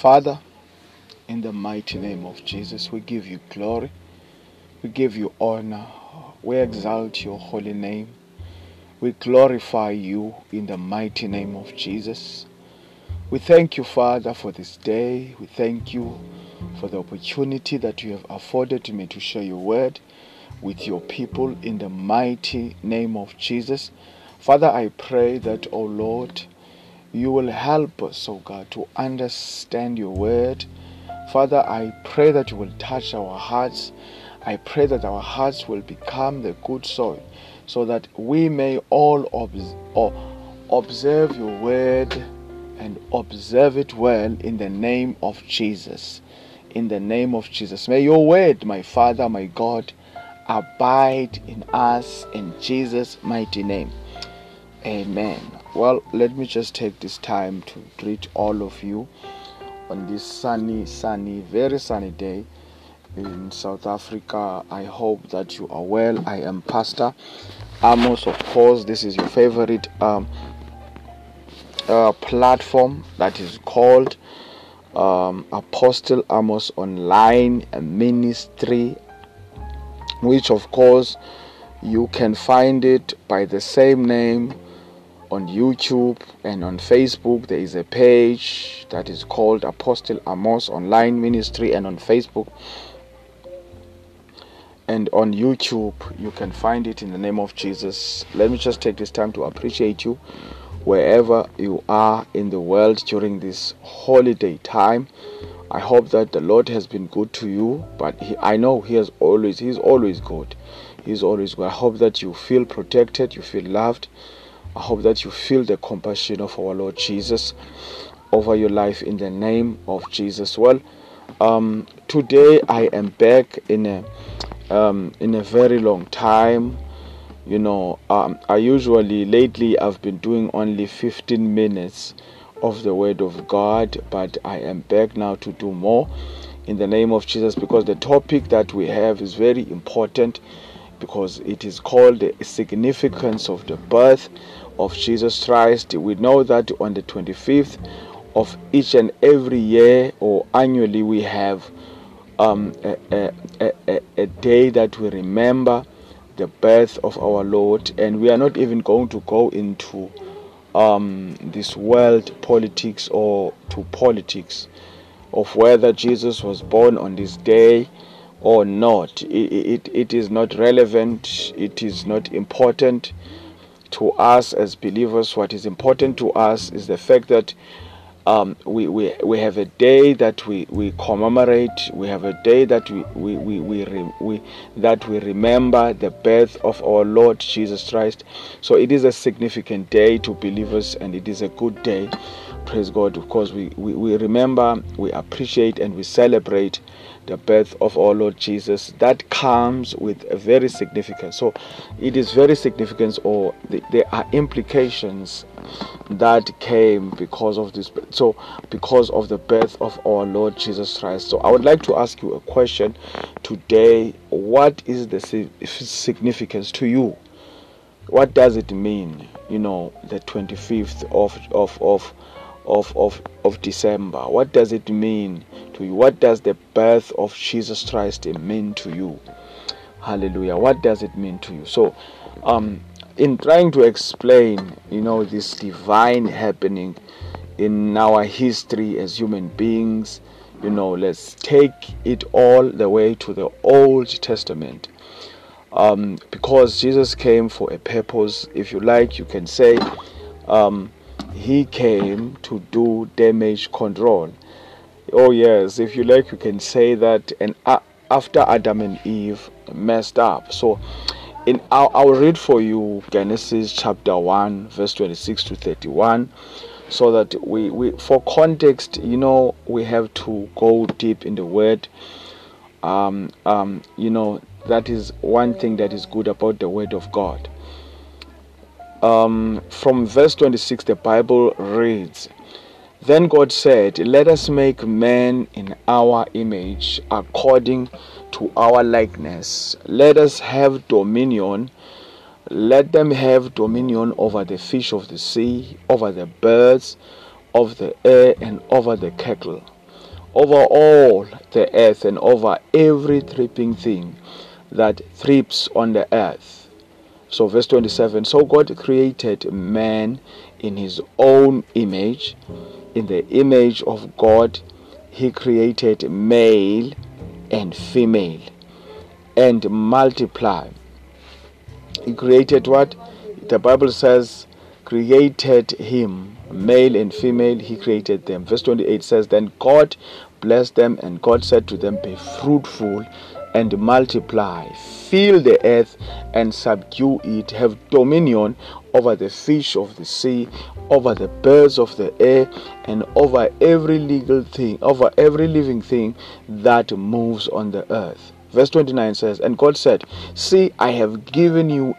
Father, in the mighty name of Jesus, we give you glory, we give you honor, we exalt your holy name, we glorify you in the mighty name of Jesus. We thank you, Father, for this day. We thank you for the opportunity that you have afforded me to share your word with your people in the mighty name of Jesus. Father, I pray that, O oh Lord, you will help us, oh God, to understand your word. Father, I pray that you will touch our hearts. I pray that our hearts will become the good soil so that we may all observe your word and observe it well in the name of Jesus. In the name of Jesus. May your word, my Father, my God, abide in us in Jesus' mighty name. Amen. Well, let me just take this time to greet all of you on this sunny, sunny, very sunny day in South Africa. I hope that you are well. I am Pastor Amos, of course. This is your favorite um, uh, platform that is called um, Apostle Amos Online Ministry, which, of course, you can find it by the same name on YouTube and on Facebook. There is a page that is called Apostle Amos Online Ministry, and on Facebook and on YouTube, you can find it in the name of Jesus. Let me just take this time to appreciate you wherever you are in the world during this holiday time. I hope that the Lord has been good to you, but he, I know He has always, He's always good. He's always good. I hope that you feel protected, you feel loved, I hope that you feel the compassion of our Lord Jesus over your life in the name of Jesus. Well, um, today I am back in a um, in a very long time. You know, um, I usually lately I've been doing only 15 minutes of the Word of God, but I am back now to do more in the name of Jesus because the topic that we have is very important because it is called the significance of the birth of Jesus Christ. We know that on the 25th of each and every year or annually we have um, a, a, a, a day that we remember the birth of our Lord, and we are not even going to go into um, this world politics or to politics of whether Jesus was born on this day or not. It, it, it is not relevant, it is not important to us as believers. What is important to us is the fact that um, we, we, we have a day that we, we commemorate, we have a day that we, we, we, we, re, we, that we remember the birth of our Lord Jesus Christ. So it is a significant day to believers and it is a good day. Praise God, because we, we, we remember, we appreciate, and we celebrate the birth of our Lord Jesus, that comes with a very significant. So it is very significant, or there are implications that came because of this. So because of the birth of our Lord Jesus Christ. So I would like to ask you a question today. What is the significance to you? What does it mean? You know, the 25th of of of of, of, of December? What does it mean to you? What does the birth of Jesus Christ mean to you? Hallelujah. What does it mean to you? So, um, in trying to explain, you know, this divine happening in our history as human beings, you know, let's take it all the way to the Old Testament. Um, because Jesus came for a purpose, if you like, you can say, um, he came to do damage control. Oh, yes, if you like, you can say that. And after Adam and Eve messed up. So, in I'll, I'll read for you Genesis chapter 1, verse 26 to 31 so that we, we for context you know we have to go deep in the word um, um, you know that is one thing that is good about the word of god um, from verse 26, the Bible reads Then God said, Let us make man in our image, according to our likeness. Let us have dominion. Let them have dominion over the fish of the sea, over the birds of the air, and over the cattle, over all the earth and over every creeping thing that creeps on the earth. So, verse 27 So God created man in his own image. In the image of God, he created male and female and multiply. He created what? The Bible says, created him, male and female, he created them. Verse 28 says, Then God blessed them, and God said to them, Be fruitful and multiply, fill the earth and subdue it, have dominion over the fish of the sea, over the birds of the air, and over every legal thing, over every living thing that moves on the earth. Verse 29 says, And God said, See, I have given you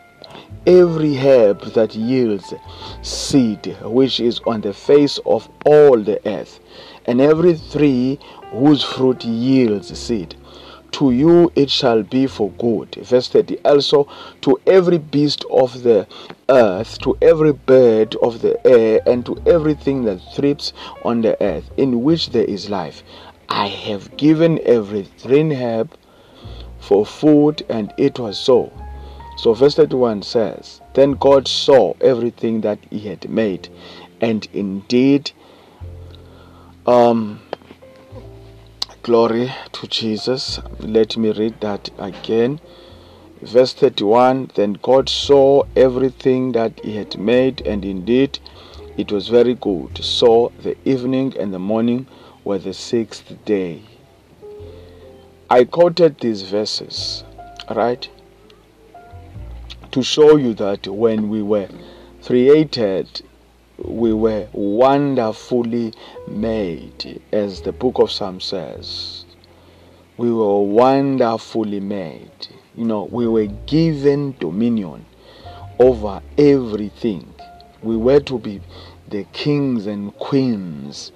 every herb that yields seed, which is on the face of all the earth, and every tree whose fruit yields seed to you it shall be for good. Verse 30 also to every beast of the earth, to every bird of the air, and to everything that creeps on the earth, in which there is life. I have given every green herb for food, and it was so. So, verse 31 says, Then God saw everything that He had made, and indeed, um, Glory to Jesus. Let me read that again. Verse 31 Then God saw everything that He had made, and indeed it was very good. So the evening and the morning were the sixth day. I quoted these verses, right, to show you that when we were created we were wonderfully made, as the book of Psalms says. We were wonderfully made. You know, we were given dominion over everything. We were to be the kings and queens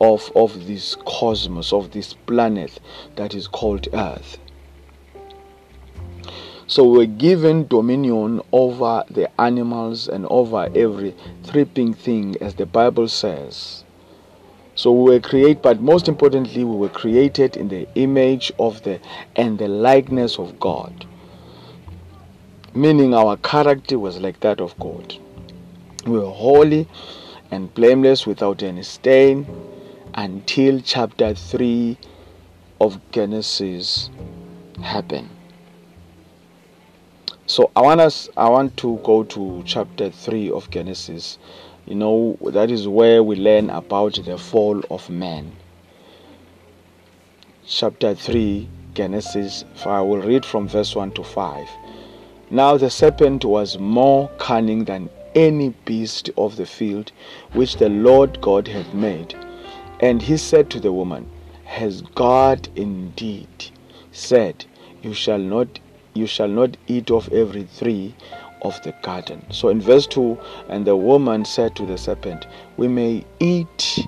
of, of this cosmos, of this planet that is called Earth. So we were given dominion over the animals and over every creeping thing, as the Bible says. So we were created, but most importantly, we were created in the image of the and the likeness of God. Meaning our character was like that of God. We were holy and blameless without any stain until chapter 3 of Genesis happened. So I want us I want to go to chapter 3 of Genesis. You know, that is where we learn about the fall of man. Chapter 3 Genesis, I will read from verse 1 to 5. Now the serpent was more cunning than any beast of the field which the Lord God had made. And he said to the woman, Has God indeed said, You shall not you shall not eat of every tree of the garden. So in verse 2, and the woman said to the serpent, We may eat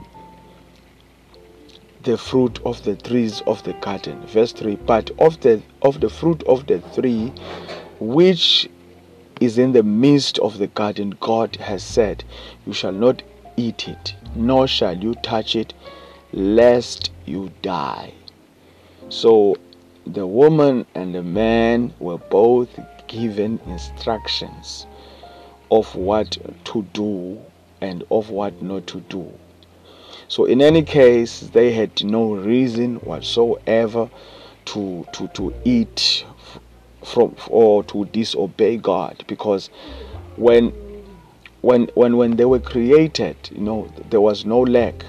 the fruit of the trees of the garden. Verse 3, but of the of the fruit of the tree which is in the midst of the garden, God has said, You shall not eat it, nor shall you touch it, lest you die. So the woman and the man were both given instructions of what to do and of what not to do. So, in any case, they had no reason whatsoever to, to, to eat from or to disobey God because when when when when they were created, you know, there was no lack.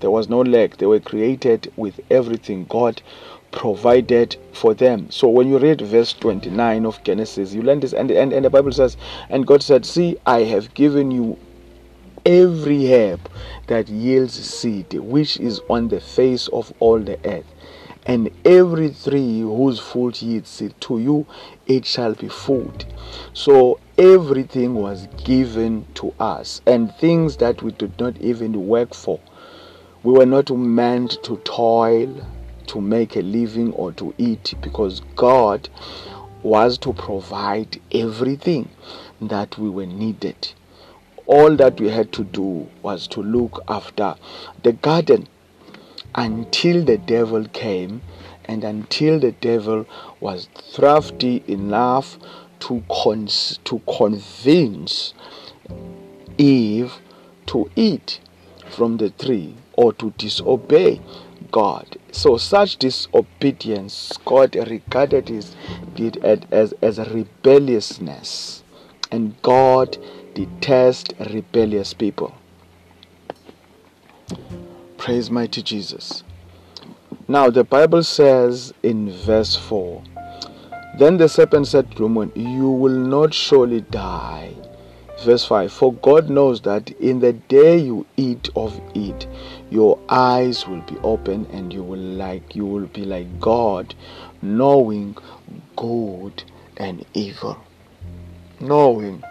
There was no lack. They were created with everything. God provided for them. So when you read verse 29 of Genesis, you learn this, and, and, and the Bible says, And God said, See, I have given you every herb that yields seed, which is on the face of all the earth. And every tree whose fruit yields seed, to you it shall be food. So everything was given to us, and things that we did not even work for. We were not meant to toil to make a living or to eat because God was to provide everything that we were needed. All that we had to do was to look after the garden. until the devil came and until the devil was thrifty enough to, cons- to convince Eve to eat from the tree or to disobey God. So such disobedience, God regarded it as, as rebelliousness. And God detests rebellious people. Praise mighty Jesus. Now the Bible says in verse 4 Then the serpent said to the woman, You will not surely die. Verse 5 For God knows that in the day you eat of it, your eyes will be open and you will like you will be like God, knowing good and evil. Knowing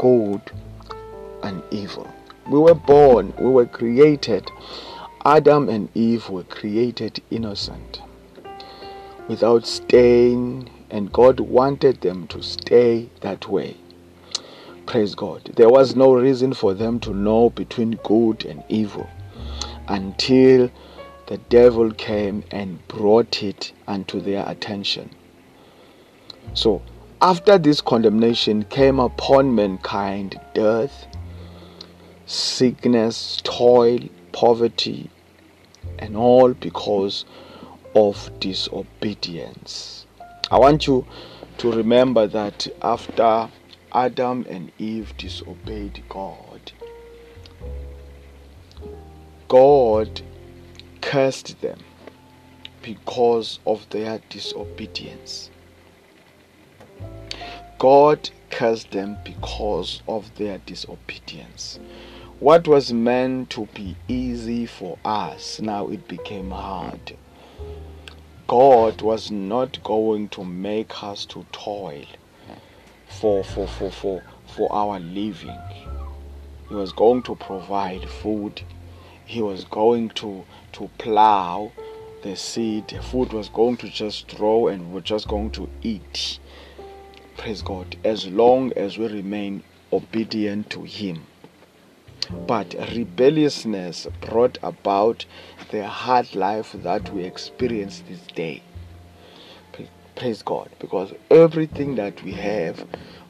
good and evil. We were born, we were created. Adam and Eve were created innocent, without stain, and God wanted them to stay that way. Praise God. There was no reason for them to know between good and evil until the devil came and brought it unto their attention. So, after this condemnation came upon mankind death, sickness, toil, poverty, and all because of disobedience. I want you to remember that after Adam and Eve disobeyed God, God cursed them because of their disobedience. God cursed them because of their disobedience. What was meant to be easy for us, now it became hard. God was not going to make us to toil for, for, for, for, for our living. He was going to provide food. He was going to, to plow the seed. Food was going to just grow and we're just going to eat. Praise God. As long as we remain obedient to Him. But rebelliousness brought about the hard life that we experience this day. Praise God. Because everything that we have,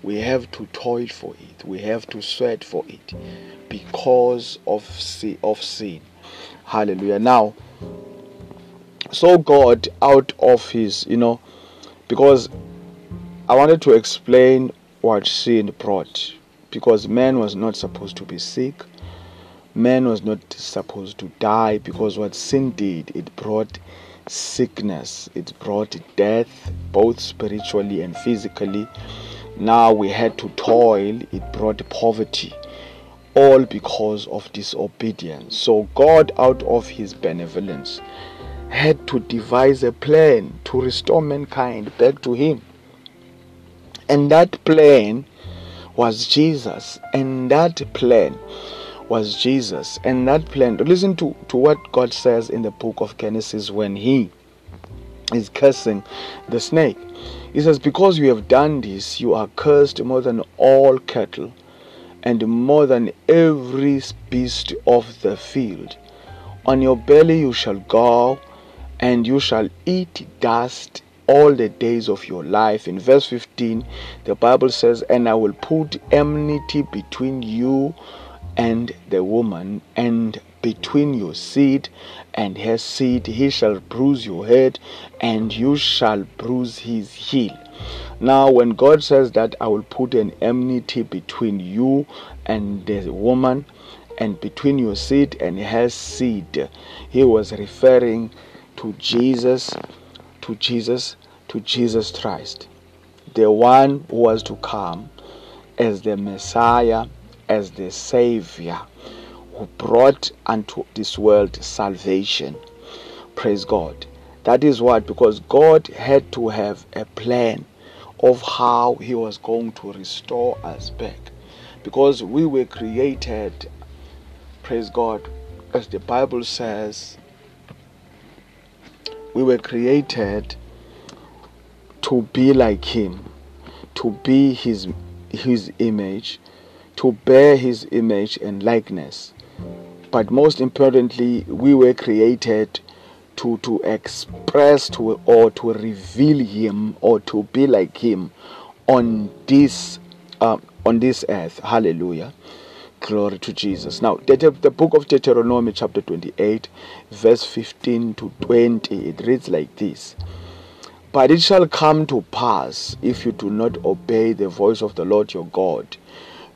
we have to toil for it. We have to sweat for it because of sin. Of sin. Hallelujah. Now, so God, out of His, you know, because I wanted to explain what sin brought because man was not supposed to be sick. Man was not supposed to die because what sin did, it brought sickness, it brought death, both spiritually and physically. Now we had to toil, it brought poverty, all because of disobedience. So, God, out of His benevolence, had to devise a plan to restore mankind back to Him. And that plan was Jesus. And that plan was Jesus. And that plan, listen to, to what God says in the book of Genesis when He is cursing the snake. He says, Because you have done this, you are cursed more than all cattle and more than every beast of the field. On your belly you shall go, and you shall eat dust all the days of your life. In verse 15, the Bible says, And I will put enmity between you and the woman, and between your seed and her seed. He shall bruise your head, and you shall bruise his heel. Now, when God says that I will put an enmity between you and the woman, and between your seed and her seed, he was referring to Jesus to Jesus, to Jesus Christ, the one who was to come as the Messiah, as the Savior, who brought unto this world salvation. Praise God. That is what, because God had to have a plan of how He was going to restore us back. Because we were created, praise God, as the Bible says, we were created to be like him to be his his image to bear his image and likeness but most importantly we were created to to express to or to reveal him or to be like him on this uh, on this earth. Hallelujah. Glory to jesus. Now the, the book of deuteronomy chapter 28 verse 15 to 20 it reads like this. But it shall come to pass if you do not obey the voice of the lord your god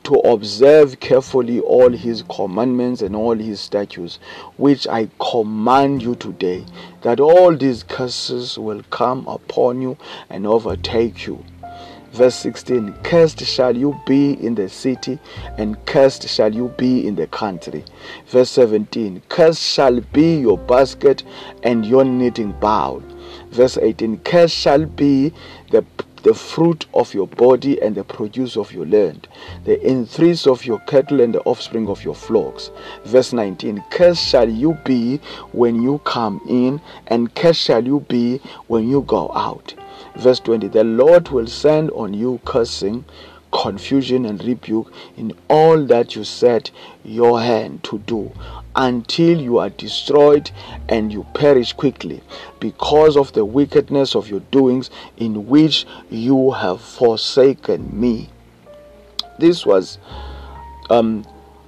to observe carefully all his commandments and all his statutes, which I command you today, that all these curses will come upon you and overtake you. Verse 16 Cursed shall you be in the city, and cursed shall you be in the country. Verse 17 Cursed shall be your basket and your kneading bowl. Verse 18 Cursed shall be the the fruit of your body and the produce of your land, the increase of your cattle and the offspring of your flocks. Verse 19 Cursed shall you be when you come in, and cursed shall you be when you go out. Verse 20 The Lord will send on you cursing confusion and rebuke in all that you set your hand to do until you are destroyed and you perish quickly because of the wickedness of your doings in which you have forsaken me this was um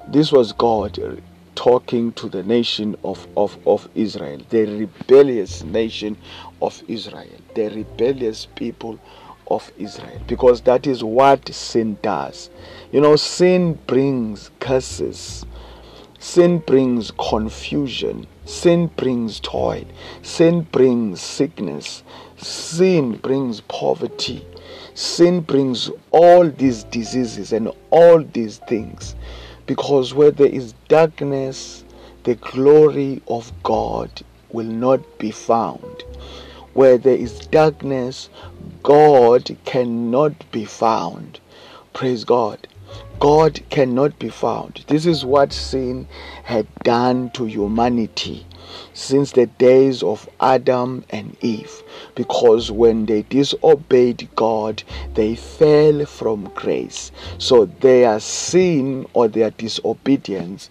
this was god talking to the nation of, of, of Israel, the rebellious nation of Israel, the rebellious people of Israel because that is what sin does. You know, sin brings curses, sin brings confusion, sin brings toil, sin brings sickness, sin brings poverty, sin brings all these diseases and all these things because where there is darkness, the glory of God will not be found. Where there is darkness, God cannot be found. Praise God. God cannot be found. This is what sin had done to humanity since the days of Adam and Eve. Because when they disobeyed God, they fell from grace. So their sin or their disobedience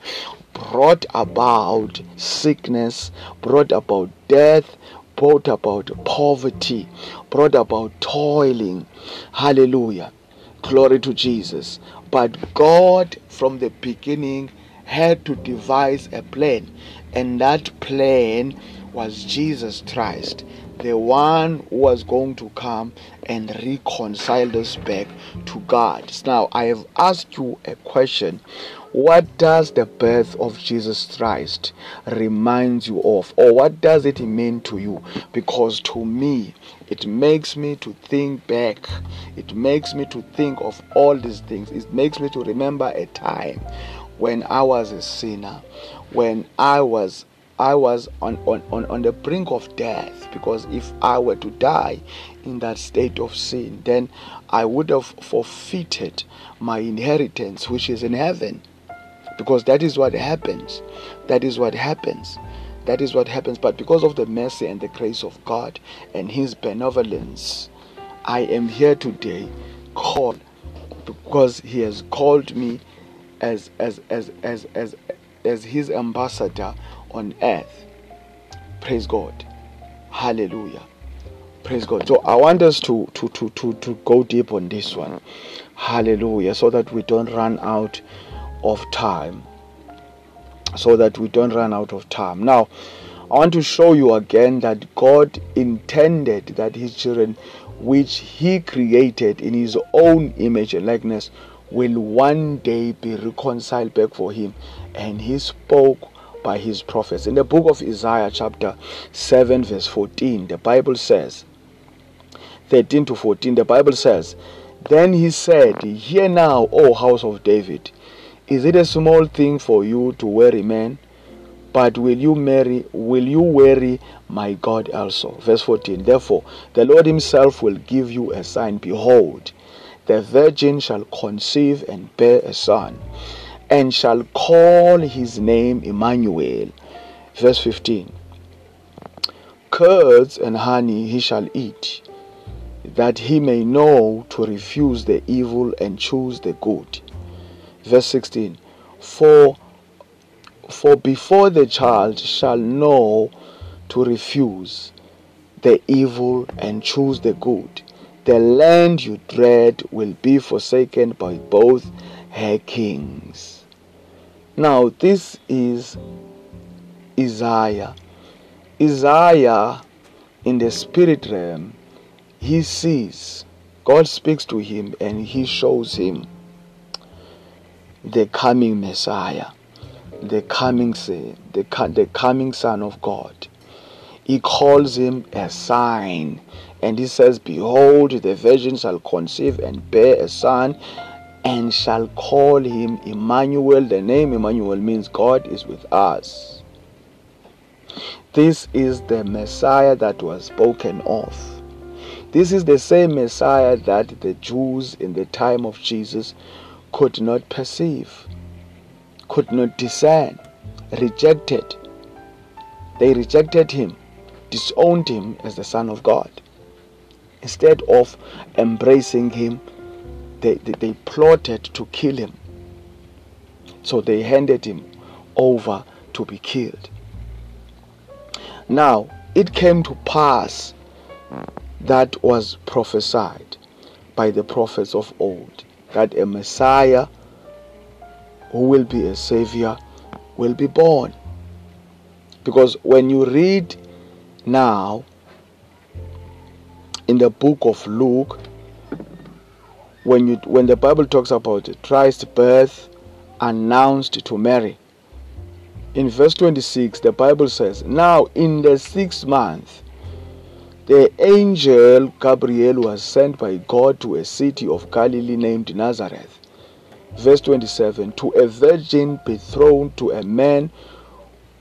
brought about sickness, brought about death, brought about poverty, brought about toiling. Hallelujah. Glory to Jesus. But God, from the beginning, had to devise a plan, and that plan was Jesus Christ, the one who was going to come and reconcile us back to God. Now, I have asked you a question what does the birth of Jesus Christ remind you of? Or what does it mean to you? Because to me, it makes me to think back. It makes me to think of all these things. It makes me to remember a time when I was a sinner, when I was I was on, on, on, on the brink of death because if I were to die in that state of sin, then I would have forfeited my inheritance, which is in heaven because that is what happens. That is what happens. That is what happens. But because of the mercy and the grace of God and His benevolence, I am here today called because He has called me as as as as as as His ambassador on earth. Praise God. Hallelujah. Praise God. So I want us to to to to, to go deep on this one. Hallelujah. So that we don't run out of time so that we don't run out of time. Now, I want to show you again that God intended that His children, which He created in His own image and likeness, will one day be reconciled back for Him. And He spoke by His prophets. In the book of Isaiah, chapter 7, verse 14, the Bible says, 13 to 14, the Bible says, Then He said, Hear now, O house of David is it a small thing for you to weary men? But will you marry will you weary my God also? Verse 14. Therefore, the Lord himself will give you a sign. Behold, the virgin shall conceive and bear a son, and shall call his name Emmanuel. Verse 15. Curds and honey he shall eat, that he may know to refuse the evil and choose the good verse 16 for for before the child shall know to refuse the evil and choose the good. The land you dread will be forsaken by both her kings. Now, this is Isaiah. Isaiah, in the spirit realm, he sees, God speaks to him and he shows him the coming Messiah, the coming the, the coming Son of God. He calls him a sign and he says, Behold, the virgin shall conceive and bear a son, and shall call him Emmanuel. The name Emmanuel means God is with us. This is the Messiah that was spoken of. This is the same Messiah that the Jews in the time of Jesus could not perceive, could not discern, rejected. They rejected him, disowned him as the Son of God. Instead of embracing him, they, they, they plotted to kill him. So they handed him over to be killed. Now, it came to pass that was prophesied by the prophets of old that a Messiah who will be a Savior will be born. Because when you read now in the book of Luke, when you when the Bible talks about Christ's birth announced to Mary, in verse 26, the Bible says, Now in the sixth month, the angel Gabriel was sent by God to a city of Galilee named Nazareth. Verse 27 To a virgin betrothed to a man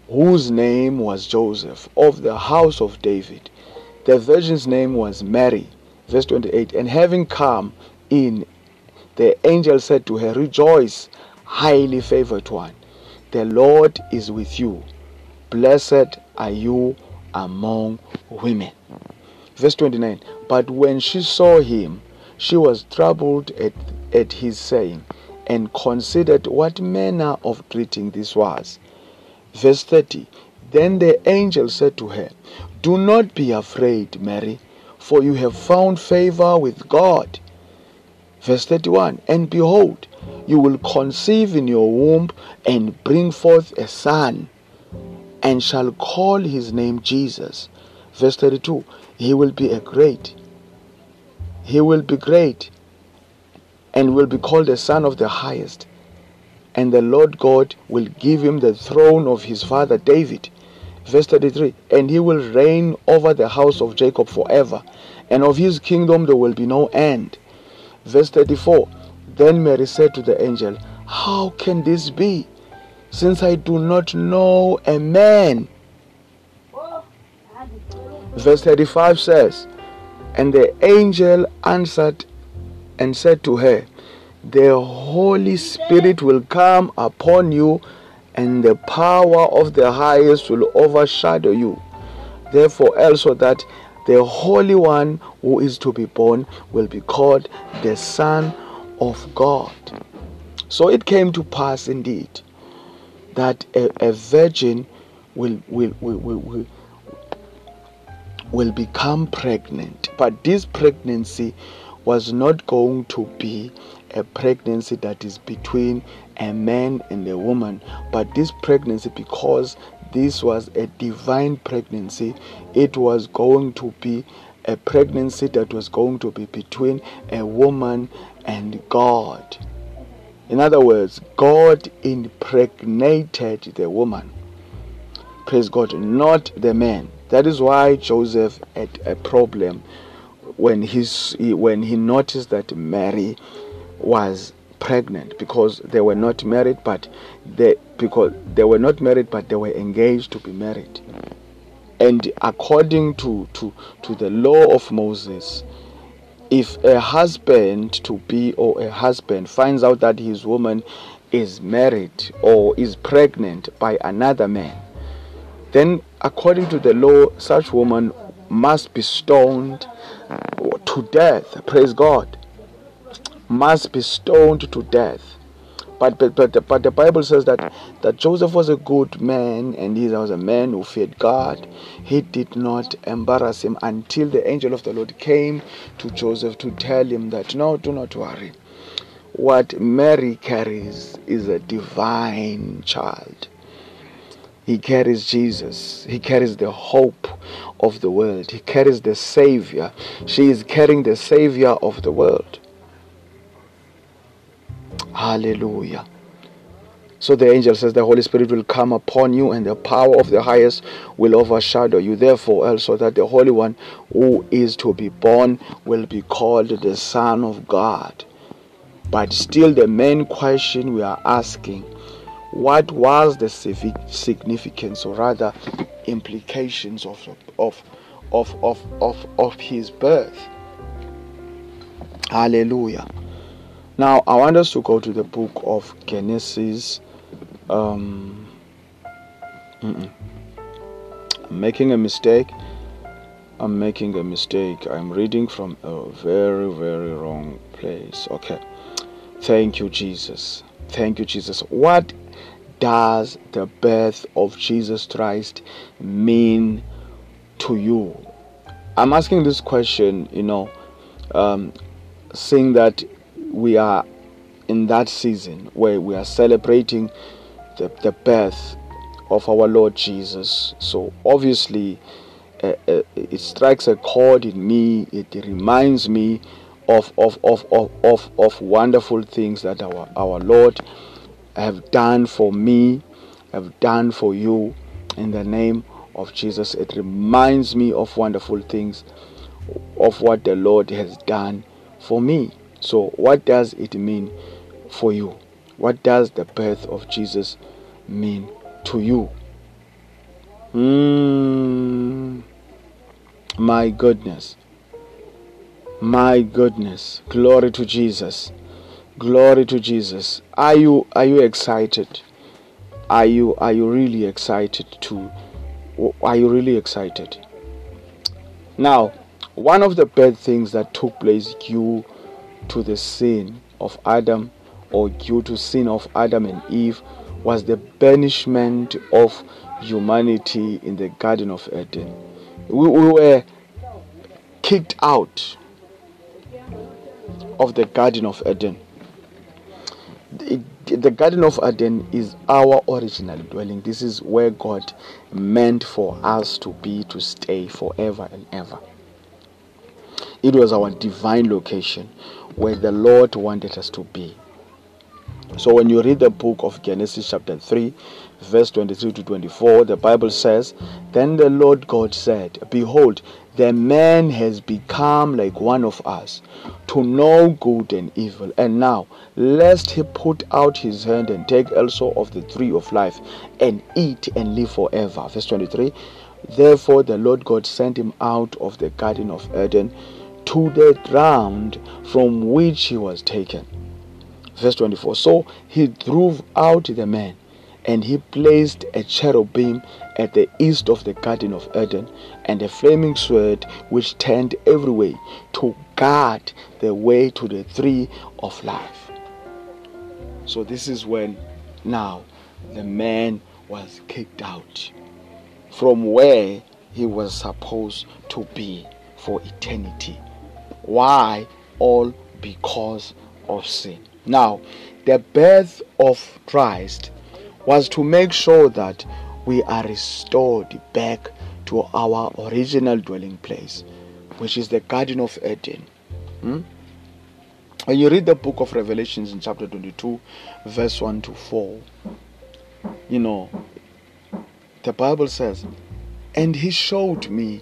whose name was Joseph of the house of David. The virgin's name was Mary. Verse 28 And having come in, the angel said to her, Rejoice, highly favored one. The Lord is with you. Blessed are you among women. Verse 29 But when she saw him, she was troubled at, at his saying, and considered what manner of greeting this was. Verse 30 Then the angel said to her, do not be afraid, Mary, for you have found favor with God. Verse 31 And behold, you will conceive in your womb and bring forth a son, and shall call his name Jesus. Verse 32 He will be a great, he will be great, and will be called the Son of the Highest. And the Lord God will give him the throne of his father David Verse 33 And he will reign over the house of Jacob forever, and of his kingdom there will be no end. Verse 34 Then Mary said to the angel, How can this be, since I do not know a man? Verse 35 says, And the angel answered and said to her, The Holy Spirit will come upon you and the power of the highest will overshadow you. Therefore, also that the Holy One who is to be born will be called the Son of God. So it came to pass indeed that a, a virgin will, will, will, will, will, will become pregnant. But this pregnancy was not going to be a pregnancy that is between a man and a woman, but this pregnancy, because this was a divine pregnancy, it was going to be a pregnancy that was going to be between a woman and God. In other words, God impregnated the woman. Praise God, not the man. That is why Joseph had a problem when he when he noticed that Mary was pregnant because they were not married but they because they were not married but they were engaged to be married and according to to to the law of Moses if a husband to be or a husband finds out that his woman is married or is pregnant by another man then according to the law such woman must be stoned uh, to death praise god must be stoned to death. But, but, but, but the Bible says that, that Joseph was a good man and he was a man who feared God. He did not embarrass him until the angel of the Lord came to Joseph to tell him that, no, do not worry. What Mary carries is a divine child. He carries Jesus. He carries the hope of the world. He carries the Savior. She is carrying the Savior of the world. Hallelujah. So the angel says the Holy Spirit will come upon you and the power of the highest will overshadow you. Therefore, also that the Holy One who is to be born will be called the Son of God. But still, the main question we are asking what was the significance or rather implications of, of, of, of, of, of his birth? Hallelujah. Now, I want us to go to the book of Genesis. Um, I'm making a mistake. I'm making a mistake. I'm reading from a very, very wrong place. Okay. Thank you, Jesus. Thank you, Jesus. What does the birth of Jesus Christ mean to you? I'm asking this question, you know, um, saying that we are in that season where we are celebrating the, the birth of our Lord Jesus. So obviously, uh, uh, it strikes a chord in me. It reminds me of of, of, of, of, of wonderful things that our, our Lord have done for me, have done for you in the name of Jesus. It reminds me of wonderful things of what the Lord has done for me. So, what does it mean for you? What does the birth of Jesus mean to you? Mm, my goodness. My goodness. Glory to Jesus. Glory to Jesus. Are you are you excited? Are you are you really excited to are you really excited? Now, one of the bad things that took place due to the sin of Adam or due to sin of Adam and Eve was the banishment of humanity in the Garden of Eden. We, we were kicked out of the Garden of Eden. The, Garden of Eden is our original dwelling. This is where God meant for us to be, to stay forever and ever. It was our divine location where the Lord wanted us to be. So when you read the book of Genesis chapter 3, verse 23 to 24, the Bible says, Then the Lord God said, Behold, the man has become like one of us, to know good and evil. And now, lest he put out his hand and take also of the tree of life, and eat and live forever. Verse 23, Therefore the Lord God sent him out of the garden of Eden to the ground from which he was taken. Verse 24 So he drove out the man, and he placed a cherubim at the east of the Garden of Eden, and a flaming sword which turned every way to guard the way to the tree of life. So, this is when now the man was kicked out from where he was supposed to be for eternity. Why? All because of sin. Now, the birth of Christ was to make sure that we are restored back to our original dwelling place, which is the Garden of Eden. Hmm? When you read the book of Revelations in chapter 22, verse 1 to 4, you know, the Bible says, And he showed me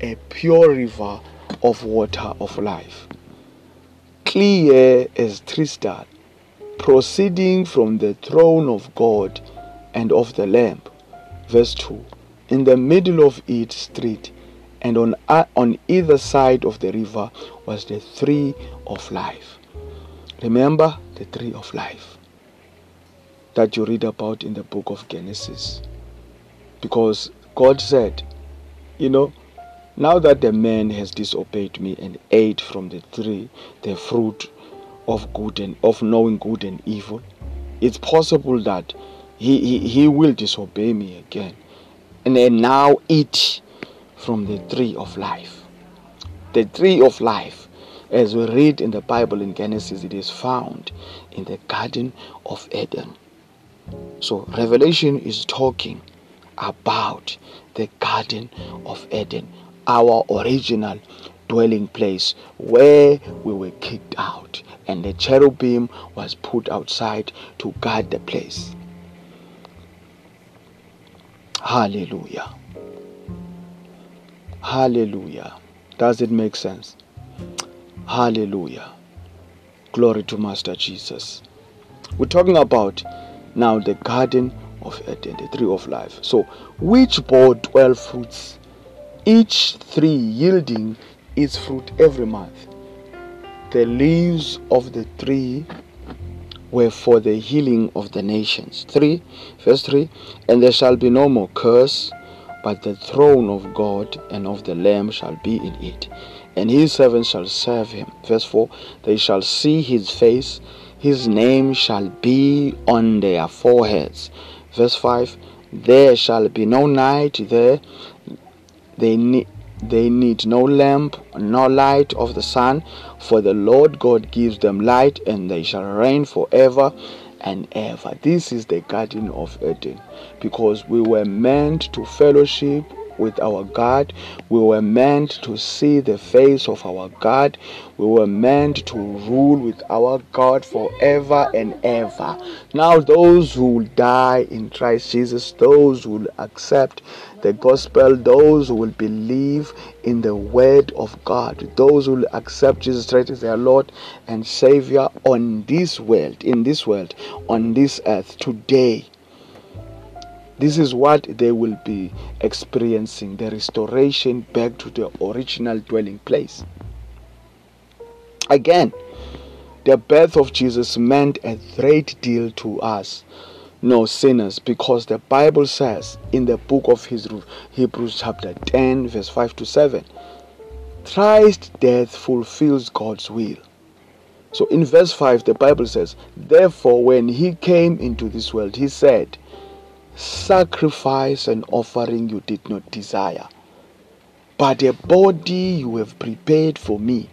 a pure river of water of life, clear as crystal, proceeding from the throne of God and of the Lamb. Verse 2 In the middle of each street, and on, uh, on either side of the river was the tree of life. Remember the tree of life that you read about in the book of Genesis. Because God said, you know, now that the man has disobeyed me and ate from the tree, the fruit of good and of knowing good and evil, it's possible that he, he, he will disobey me again and then now eat from the tree of life. The tree of life, as we read in the Bible in Genesis, it is found in the Garden of Eden. So, Revelation is talking about the Garden of Eden, our original dwelling place where we were kicked out, and the cherubim was put outside to guard the place. Hallelujah. Hallelujah. Does it make sense? Hallelujah. Glory to Master Jesus. We're talking about now the Garden of Eden, the tree of life. So, which bore 12 fruits, each tree yielding its fruit every month. The leaves of the tree were for the healing of the nations. 3 verse 3 And there shall be no more curse, but the throne of God and of the Lamb shall be in it, and his servants shall serve him. Verse 4 They shall see his face, his name shall be on their foreheads. Verse 5 There shall be no night there, they need they need no lamp, nor light of the sun, for the Lord God gives them light, and they shall reign forever and ever. This is the Garden of Eden because we were meant to fellowship with our God. We were meant to see the face of our God. We were meant to rule with our God forever and ever. Now, those who will die in Christ Jesus, those who will accept the gospel, those who will believe in the word of God, those who will accept Jesus Christ as their Lord and Savior on this world, in this world, on this earth today this is what they will be experiencing the restoration back to the original dwelling place. Again, the birth of Jesus meant a great deal to us, no sinners, because the Bible says in the book of Hebrews, chapter 10, verse 5 to 7, Christ's death fulfills God's will. So in verse 5, the Bible says, Therefore, when he came into this world, he said, sacrifice and offering you did not desire, but a body you have prepared for me.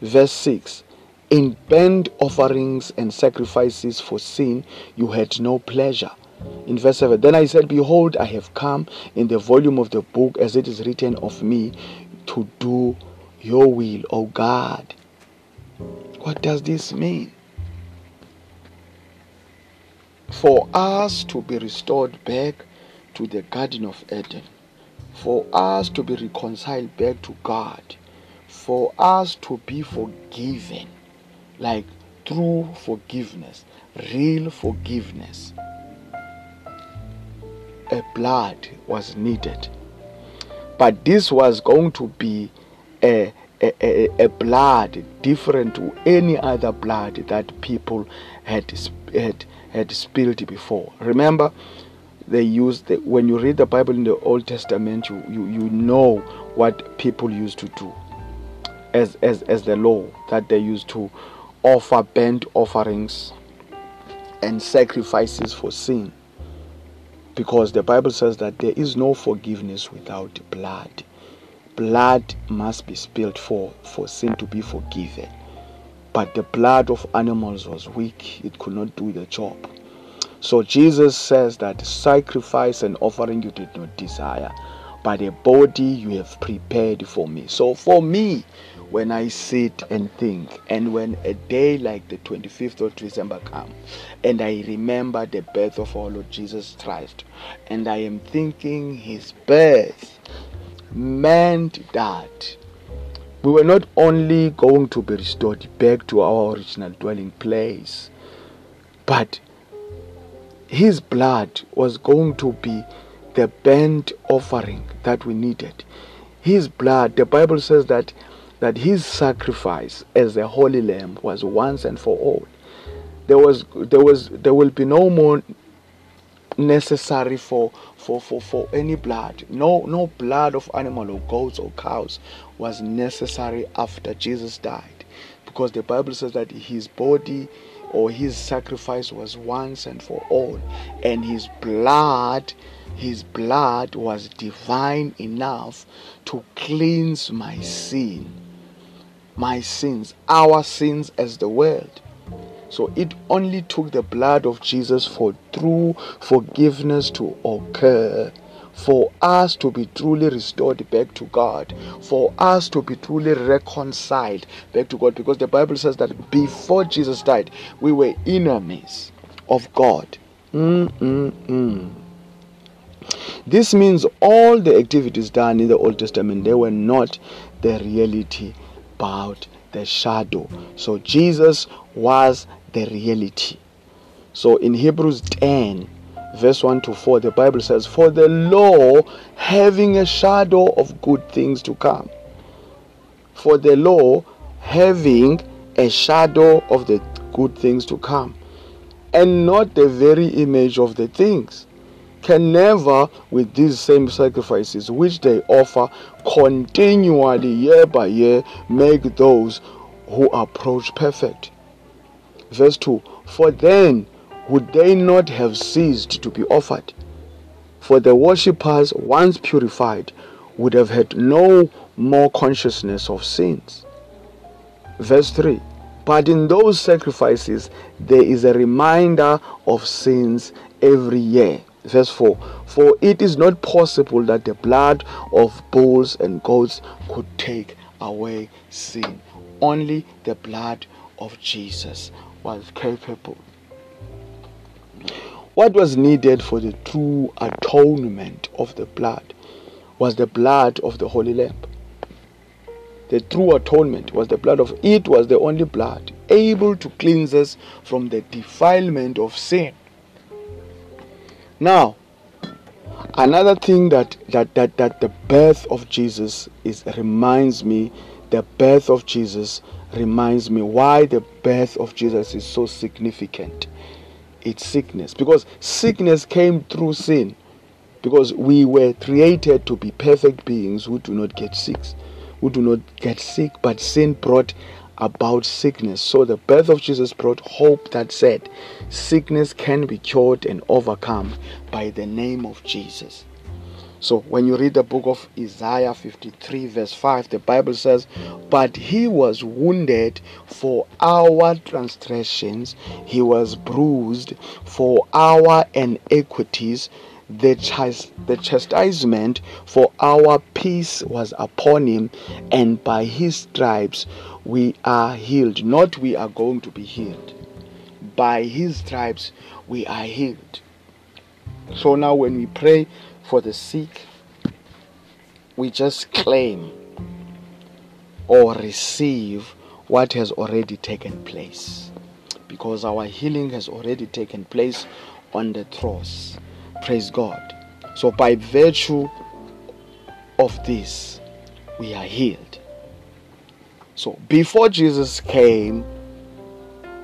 Verse 6 In burnt offerings and sacrifices for sin you had no pleasure. In verse 7 Then I said, Behold, I have come in the volume of the book as it is written of me to do your will, O God. What does this mean? For us to be restored back to the Garden of Eden, for us to be reconciled back to God, for us to be forgiven, like true forgiveness, real forgiveness. A blood was needed. But this was going to be a, a, a, blood different to any other blood that people had, had had spilled before. Remember, they used the, when you read the Bible in the Old Testament, you, you, you know what people used to do as, as, as the law that they used to offer burnt offerings and sacrifices for sin. Because the Bible says that there is no forgiveness without blood. Blood must be spilled for, for sin to be forgiven. But the blood of animals was weak, it could not do the job. So Jesus says that sacrifice and offering you did not desire, but a body you have prepared for me. So for me, when I sit and think, and when a day like the 25th of December comes, and I remember the birth of our Lord Jesus Christ, and I am thinking his birth meant that we were not only going to be restored back to our original dwelling place, but his blood was going to be the burnt offering that we needed. His blood, the Bible says that that his sacrifice as a holy lamb was once and for all. There was there was there will be no more necessary for for, for, for any blood. No no blood of animal or goats or cows was necessary after Jesus died. Because the Bible says that his body or his sacrifice was once and for all, and his blood, his blood was divine enough to cleanse my sin, my sins, our sins as the world. So it only took the blood of Jesus for true forgiveness to occur for us to be truly restored back to God, for us to be truly reconciled back to God, because the Bible says that before Jesus died, we were enemies of God. Mm-mm-mm. This means all the activities done in the Old Testament, they were not the reality, but the shadow. So Jesus was the reality. So in Hebrews 10, verse 1 to 4, the Bible says, For the law having a shadow of good things to come. For the law having a shadow of the good things to come, and not the very image of the things, can never, with these same sacrifices which they offer continually year by year, make those who approach perfect. Verse 2 For then would they not have ceased to be offered? For the worshippers, once purified, would have had no more consciousness of sins. Verse 3 But in those sacrifices, there is a reminder of sins every year. Verse 4 For it is not possible that the blood of bulls and goats could take away sin. Only the blood of Jesus was capable what was needed for the true atonement of the blood was the blood of the Holy Lamb. The true atonement was the blood of it was the only blood able to cleanse us from the defilement of sin. Now, another thing that that that, that the birth of Jesus is reminds me the birth of Jesus reminds me why the birth of Jesus is so significant. It's sickness. Because sickness came through sin. Because we were created to be perfect beings who do not get sick who do not get sick but sin brought about sickness so the birth of jesus brought hope that said sickness can be cured and overcome by the name of jesus so when you read the book of Isaiah 53, verse 5, the Bible says, But he was wounded for our transgressions, he was bruised for our iniquities. The, chas- the chastisement for our peace was upon him, and by his stripes we are healed. Not we are going to be healed. By his stripes we are healed. So now when we pray, for the sick, we just claim or receive what has already taken place because our healing has already taken place on the cross. Praise God. So, by virtue of this, we are healed. So, before Jesus came,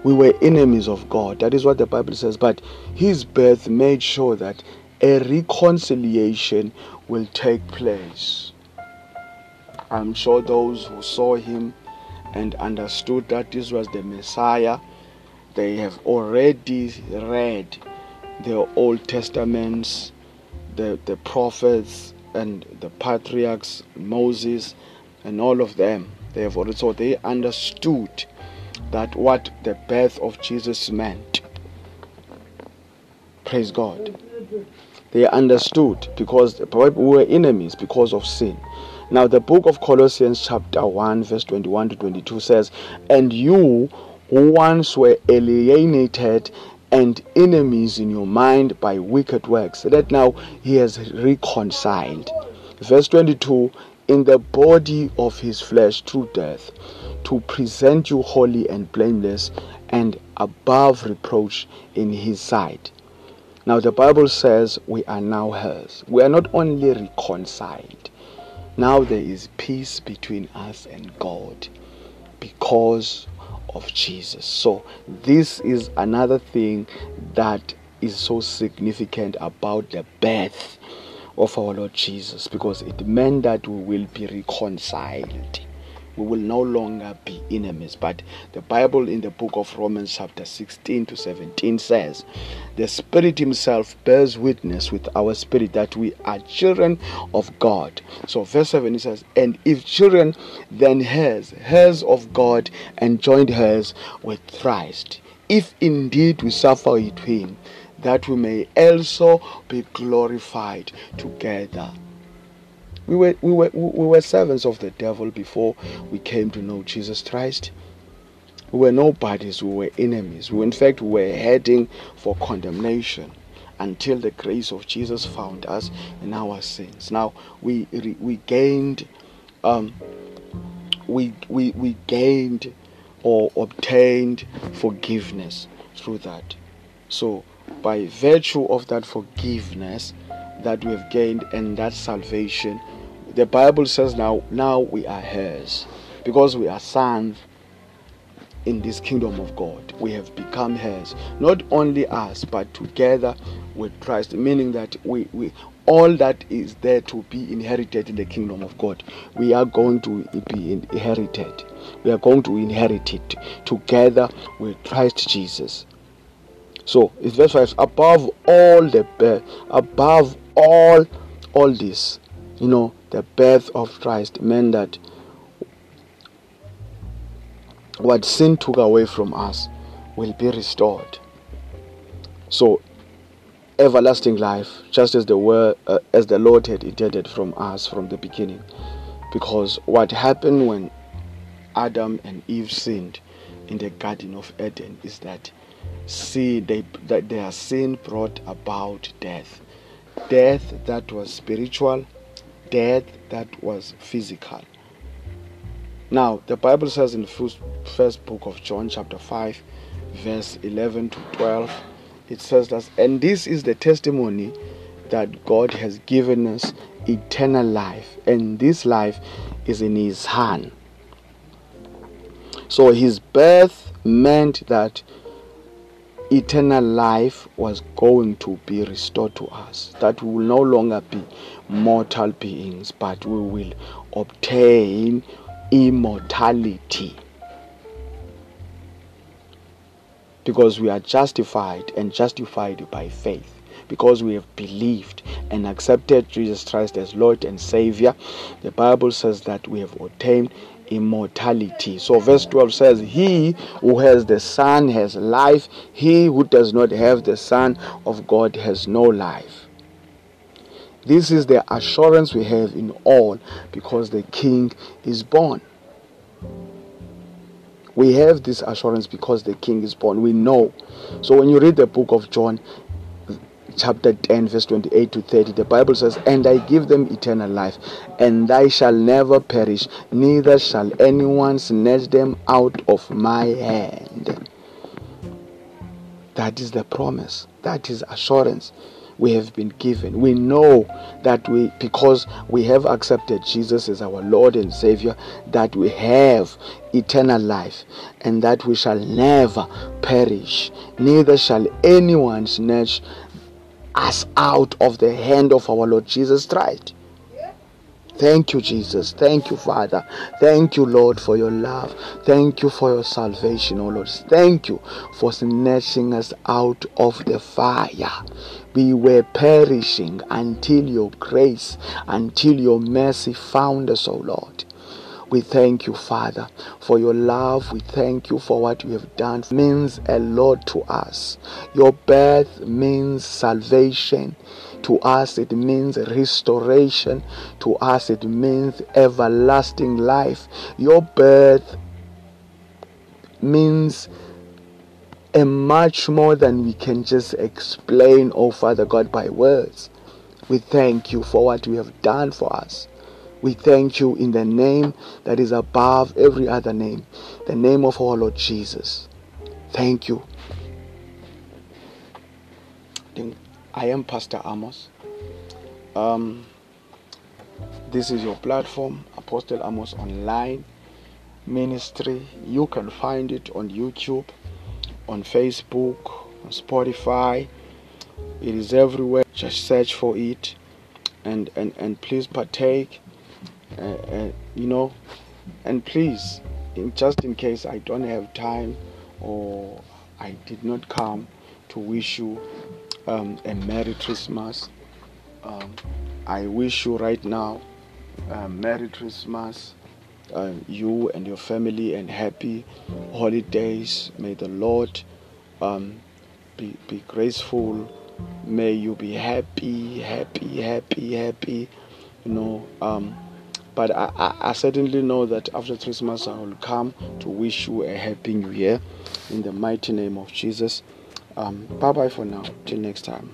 we were enemies of God. That is what the Bible says. But his birth made sure that a reconciliation will take place. I'm sure those who saw him and understood that this was the Messiah, they have already read the Old Testaments, the, the prophets, and the patriarchs, Moses, and all of them. They so they understood that what the birth of Jesus meant. Praise God. They understood because we were enemies because of sin. Now, the book of Colossians, chapter 1, verse 21 to 22 says, And you who once were alienated and enemies in your mind by wicked works, that now he has reconciled. Verse 22 In the body of his flesh through death, to present you holy and blameless and above reproach in his sight. Now, the Bible says we are now hers. We are not only reconciled, now there is peace between us and God because of Jesus. So, this is another thing that is so significant about the birth of our Lord Jesus because it meant that we will be reconciled we will no longer be enemies. But the Bible in the book of Romans, chapter 16 to 17, says, The Spirit Himself bears witness with our spirit that we are children of God. So, verse 7 it says, And if children, then heirs, heirs of God, and joined heirs with Christ. If indeed we suffer it with Him, that we may also be glorified together. We were, we, were, we were servants of the devil before we came to know Jesus Christ. We were nobodies, we were enemies. We, in fact, we were heading for condemnation until the grace of Jesus found us in our sins. Now, we, we gained, um, we, we, we gained or obtained forgiveness through that. So, by virtue of that forgiveness that we have gained and that salvation, the Bible says now, now we are heirs because we are sons in this kingdom of God. We have become heirs, not only us, but together with Christ, meaning that we, we all that is there to be inherited in the kingdom of God, we are going to be inherited. We are going to inherit it together with Christ Jesus. So it's verse 5 above all the birth, above all all this, you know, the birth of Christ meant that what sin took away from us will be restored. So everlasting life, just as the word uh, as the Lord had intended from us from the beginning. Because what happened when Adam and Eve sinned in the Garden of Eden is that sin they that their sin brought about death. Death that was spiritual death that was physical. Now the bible says in the first, first book of john chapter 5 verse 11 to 12 it says that and this is the testimony that god has given us eternal life and this life is in his hand. So his birth meant that eternal life was going to be restored to us. That we will no longer be mortal beings, but we will obtain immortality. Because we are justified and justified by faith. Because we have believed and accepted Jesus Christ as Lord and Savior, the Bible says that we have obtained immortality. So, verse 12 says, He who has the Son has life, he who does not have the Son of God has no life. This is the assurance we have in all because the King is born. We have this assurance because the King is born. We know. So when you read the book of John, chapter 10, verse 28 to 30, the Bible says, And I give them eternal life, and they shall never perish, neither shall anyone snatch them out of my hand. That is the promise, that is assurance we have been given. We know that we, because we have accepted Jesus as our Lord and Savior, that we have eternal life and that we shall never perish, neither shall anyone snatch us out of the hand of our Lord Jesus Christ. Thank you, Jesus. Thank you, Father. Thank you, Lord, for your love. Thank you for your salvation, oh Lord. Thank you for snatching us out of the fire. We were perishing until your grace, until your mercy found us, oh Lord. We thank you, Father, for your love. We thank you for what you have done. It means a lot to us. Your birth means salvation. To us, it means restoration. To us, it means everlasting life. Your birth means a much more than we can just explain, oh Father God, by words. We thank you for what you have done for us. We thank you in the name that is above every other name, the name of our Lord Jesus. Thank you. I am Pastor Amos. Um, this is your platform, Apostle Amos Online Ministry. You can find it on YouTube, on Facebook, on Spotify. It is everywhere. Just search for it and, and, and please partake uh, uh, you know, and please, in, just in case I don't have time or I did not come to wish you um, a Merry Christmas. Um, I wish you right now a Merry Christmas, uh, you and your family, and happy holidays. May the Lord um, be, be graceful. May you be happy, happy, happy, happy. You know, um, but I, I, I, certainly know that after Christmas I will come to wish you a happy new year in the mighty name of Jesus. Um, bye bye for now. Till next time.